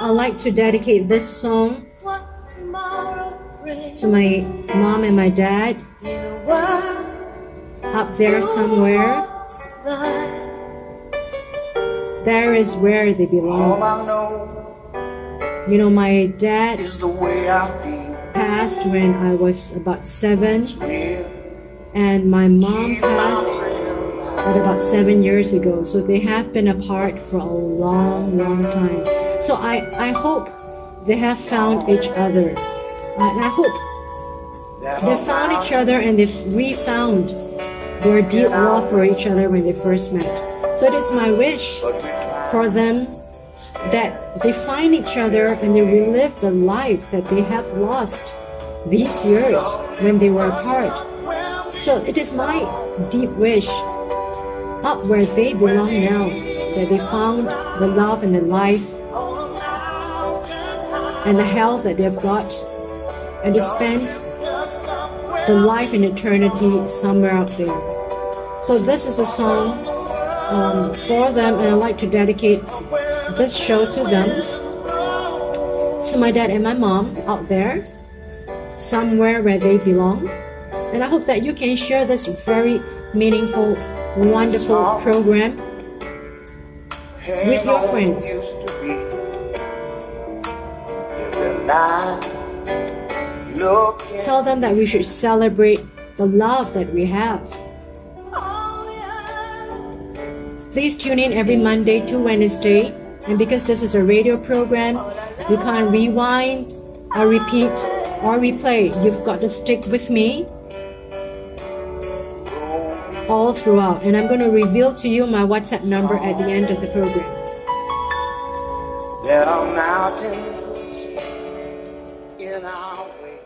I'd like to dedicate this song what tomorrow brings to my mom and my dad in a world up there somewhere. what's. There is where they belong. Know You know, my dad is the way I feel. passed when I was about seven, and my mom passed friend at about seven years ago. So they have been apart for a long, long time. So I, I hope they have found each other. And I hope they found each other and they've refound their deep love for each other when they first met. So it is my wish But we climb for them that they find each other and they relive the life that they have lost these years when they were apart. So it is my deep wish up where they belong now that they found the love and the life and the health that they've got and they spend the life in eternity somewhere out there. So this is a song um, for them and I'd like to dedicate this show to them, to my dad and my mom out there, somewhere where they belong. And I hope that you can share this very meaningful, wonderful program with your friends. Tell them that we should celebrate the love that we have. Please tune in every Monday to Wednesday. And because this is a radio program, you can't rewind or repeat or replay. You've got to stick with me all throughout. And I'm going to reveal to you my WhatsApp number at the end of the program. There are mountains in our way.